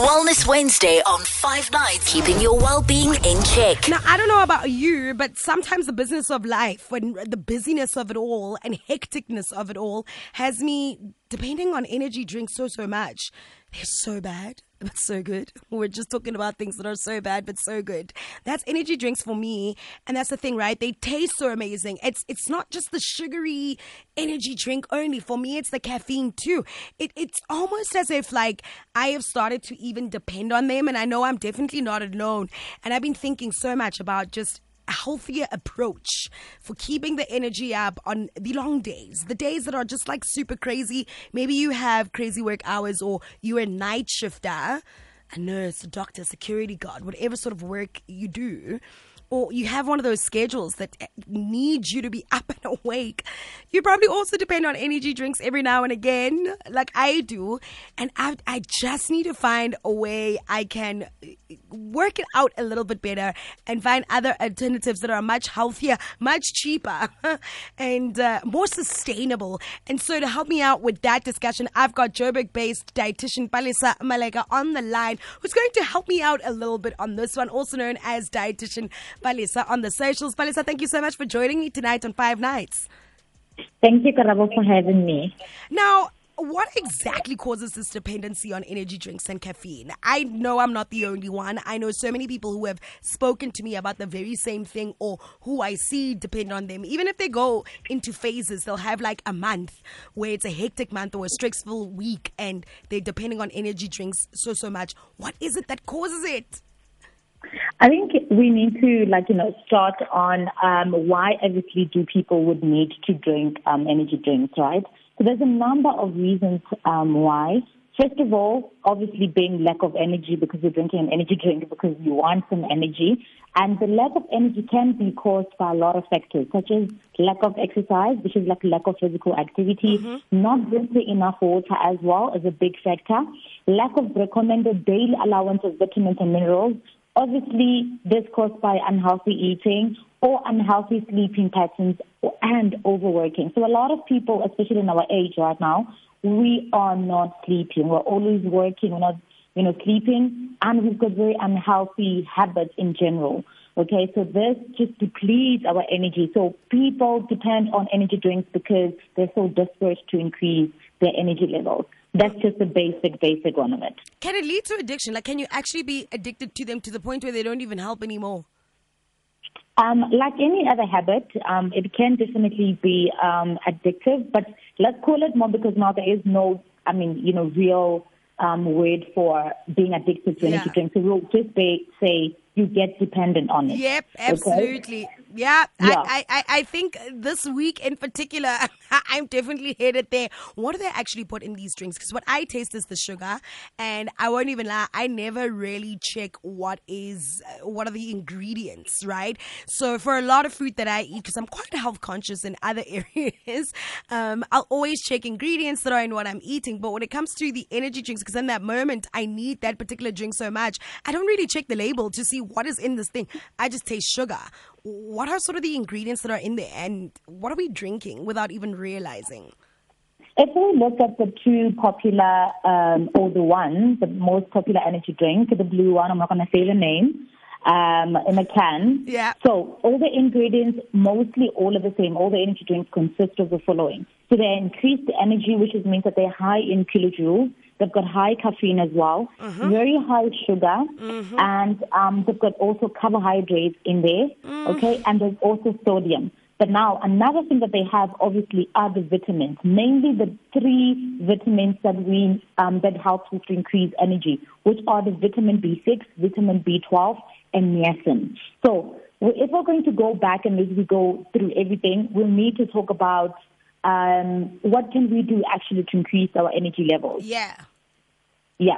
Wellness Wednesday on Five Nights, keeping your well-being in check. Now, I don't know about you, but sometimes the business of life, when the busyness of it all and hecticness of it all, has me depending on energy drinks so so much. They're so bad, but so good. We're just talking about things that are so bad, but so good. That's energy drinks for me, and that's the thing, right? They taste so amazing. It's it's not just the sugary energy drink only. For me, it's the caffeine too. It, it's almost as if like I have started to even depend on them, and I know I'm definitely not alone. And I've been thinking so much about just healthier approach for keeping the energy up on the long days, the days that are just like super crazy. Maybe you have crazy work hours or you're a night shifter, a nurse, a doctor, security guard, whatever sort of work you do or you have one of those schedules that needs you to be up and awake, you probably also depend on energy drinks every now and again, like I do. And I, I just need to find a way I can work it out a little bit better and find other alternatives that are much healthier, much cheaper, and uh, more sustainable. And so to help me out with that discussion, I've got Joburg based dietitian Palesa Maleka on the line who's going to help me out a little bit on this one, also known as dietitian Palesa on the socials. Palesa, thank you so much for joining me tonight on Five Nights. Thank you, Karabo, for having me. Now, what exactly causes this dependency on energy drinks and caffeine? I know I'm not the only one. I know so many people who have spoken to me about the very same thing or who I see depend on them. Even if they go into phases, they'll have like a month where it's a hectic month or a stressful week and they're depending on energy drinks so, so much. What is it that causes it? I think we need to, like, you know, start on um, why obviously do people would need to drink um, energy drinks, right? So there's a number of reasons um, why. First of all, obviously being lack of energy because you're drinking an energy drink because you want some energy. And the lack of energy can be caused by a lot of factors, such as lack of exercise, which is like lack of physical activity, mm-hmm. not drinking enough water as well as a big factor, lack of recommended daily allowance of vitamins and minerals, Obviously, this caused by unhealthy eating or unhealthy sleeping patterns and overworking. So a lot of people, especially in our age right now, we are not sleeping. We're always working. We're not, you know, sleeping, and we've got very unhealthy habits in general. Okay, so this just depletes our energy. So people depend on energy drinks because they're so desperate to increase their energy levels. That's just the basic, basic one of it. Can it lead to addiction? Like, can you actually be addicted to them to the point where they don't even help anymore? Um, like any other habit, um, it can definitely be um, addictive, but let's call it more because now there is no, I mean, you know, real um, word for being addicted to yeah. drinks. So we'll just be, say you get dependent on it. Yep, absolutely. Okay? Yeah, yeah. I, I, I think this week in particular, I'm definitely headed there. What do they actually put in these drinks? Because what I taste is the sugar, and I won't even lie, I never really check what is what are the ingredients, right? So for a lot of food that I eat, because I'm quite health conscious in other areas, um, I'll always check ingredients that are in what I'm eating. But when it comes to the energy drinks, because in that moment I need that particular drink so much, I don't really check the label to see what is in this thing. I just taste sugar. What are sort of the ingredients that are in there, and what are we drinking without even realizing? If we look at the two popular, um, or the one, the most popular energy drink, the blue one, I'm not going to say the name, um, in a can. Yeah. So all the ingredients, mostly all of the same. All the energy drinks consist of the following. So they increase the energy, which means that they're high in kilojoules. They've got high caffeine as well, mm-hmm. very high sugar, mm-hmm. and um, they've got also carbohydrates in there. Mm. Okay, and there's also sodium. But now another thing that they have obviously are the vitamins, mainly the three vitamins that we um, that helps us to increase energy, which are the vitamin B6, vitamin B12, and niacin. So if we're going to go back and maybe go through everything, we'll need to talk about um, what can we do actually to increase our energy levels. Yeah. Yeah.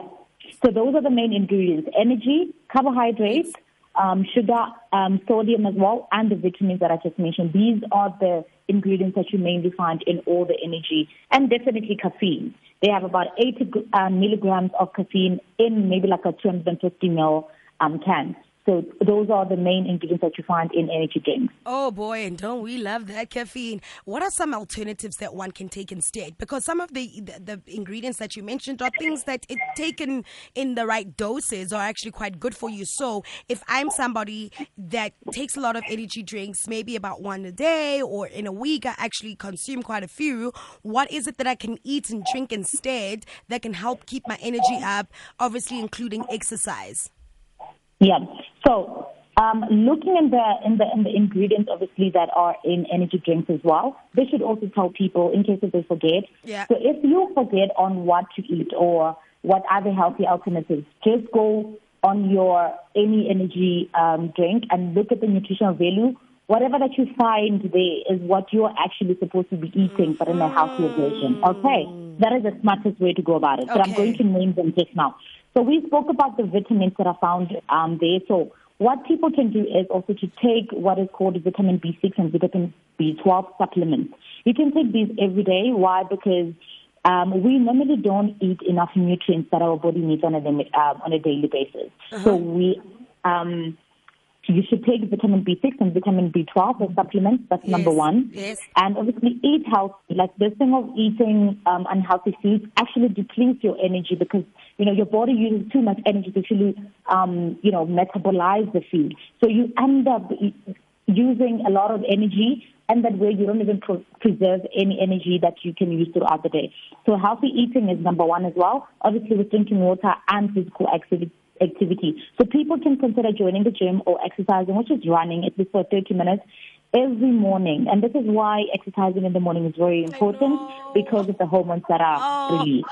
So those are the main ingredients: energy, carbohydrates, um, sugar, um, sodium as well, and the vitamins that I just mentioned. These are the ingredients that you mainly find in all the energy, and definitely caffeine. They have about 80 uh, milligrams of caffeine in maybe like a 250 ml um, can. So those are the main ingredients that you find in energy drinks. Oh boy, and don't we love that caffeine? What are some alternatives that one can take instead? Because some of the the, the ingredients that you mentioned are things that, taken in the right doses, are actually quite good for you. So if I'm somebody that takes a lot of energy drinks, maybe about one a day or in a week, I actually consume quite a few. What is it that I can eat and drink instead that can help keep my energy up? Obviously, including exercise. Yeah. So um, looking in the in the in the ingredients, obviously that are in energy drinks as well. They should also tell people in case if they forget. Yeah. So if you forget on what to eat or what other healthy alternatives, just go on your any energy um, drink and look at the nutritional value. Whatever that you find there is what you're actually supposed to be eating, but in a healthier version. Okay, that is the smartest way to go about it. But I'm going to name them just now. So we spoke about the vitamins that are found um, there. So what people can do is also to take what is called vitamin B6 and vitamin B12 supplements. You can take these every day. Why? Because um, we normally don't eat enough nutrients that our body needs on a uh, on a daily basis. So we um, you should take vitamin B6 and vitamin B12 as supplements. That's number one. yes. And obviously eat healthy. Like this thing of eating um, unhealthy foods actually depletes your energy because, you know, your body uses too much energy to actually, um, you know, metabolize the food. So you end up using a lot of energy and that way you don't even pro- preserve any energy that you can use throughout the day. So healthy eating is number one as well. Obviously with drinking water and physical activity activity. So people can consider joining the gym or exercising, which is running at least for 30 minutes every morning. And this is why exercising in the morning is very important because of the hormones that are Oh. released.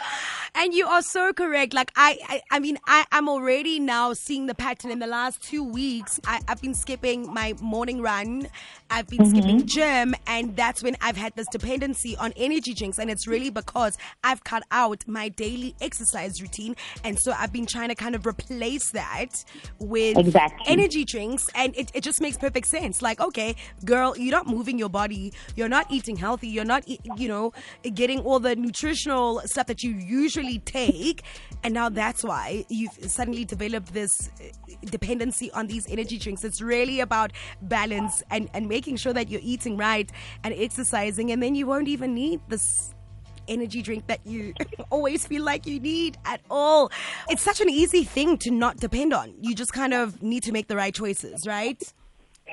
And you are so correct. Like I, I, I mean, I, I'm already now seeing the pattern in the last two weeks. I, I've been skipping my morning run. I've been mm-hmm. skipping gym, and that's when I've had this dependency on energy drinks. And it's really because I've cut out my daily exercise routine, and so I've been trying to kind of replace that with Exactly. energy drinks, and it, it just makes perfect sense. Like, okay, girl, you're not moving your body, you're not eating healthy, you're not, you know, getting all the nutritional stuff that you usually take, and now that's why you've suddenly developed this uh, dependency on these energy drinks. It's really about balance and, and making sure that you're eating right and exercising, and then you won't even need this energy drink that you always feel like you need at all. It's such an easy thing to not depend on. You just kind of need to make the right choices, right?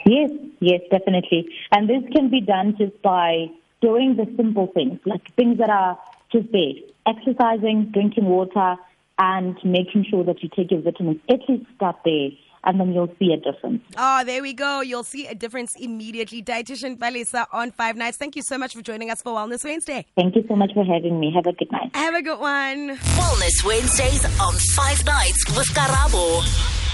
Yes, yes, definitely. And this can be done just by doing the simple things, like things that are just there. Exercising, drinking water, and making sure that you take your vitamins. At least start there, and then you'll see a difference. Oh, there we go. You'll see a difference immediately. Dietitian Palesa on Five Nights. Thank you so much for joining us for Wellness Wednesday. Thank you so much for having me. Have a good night. Have a good one. Wellness Wednesdays on Five Nights with Karabo.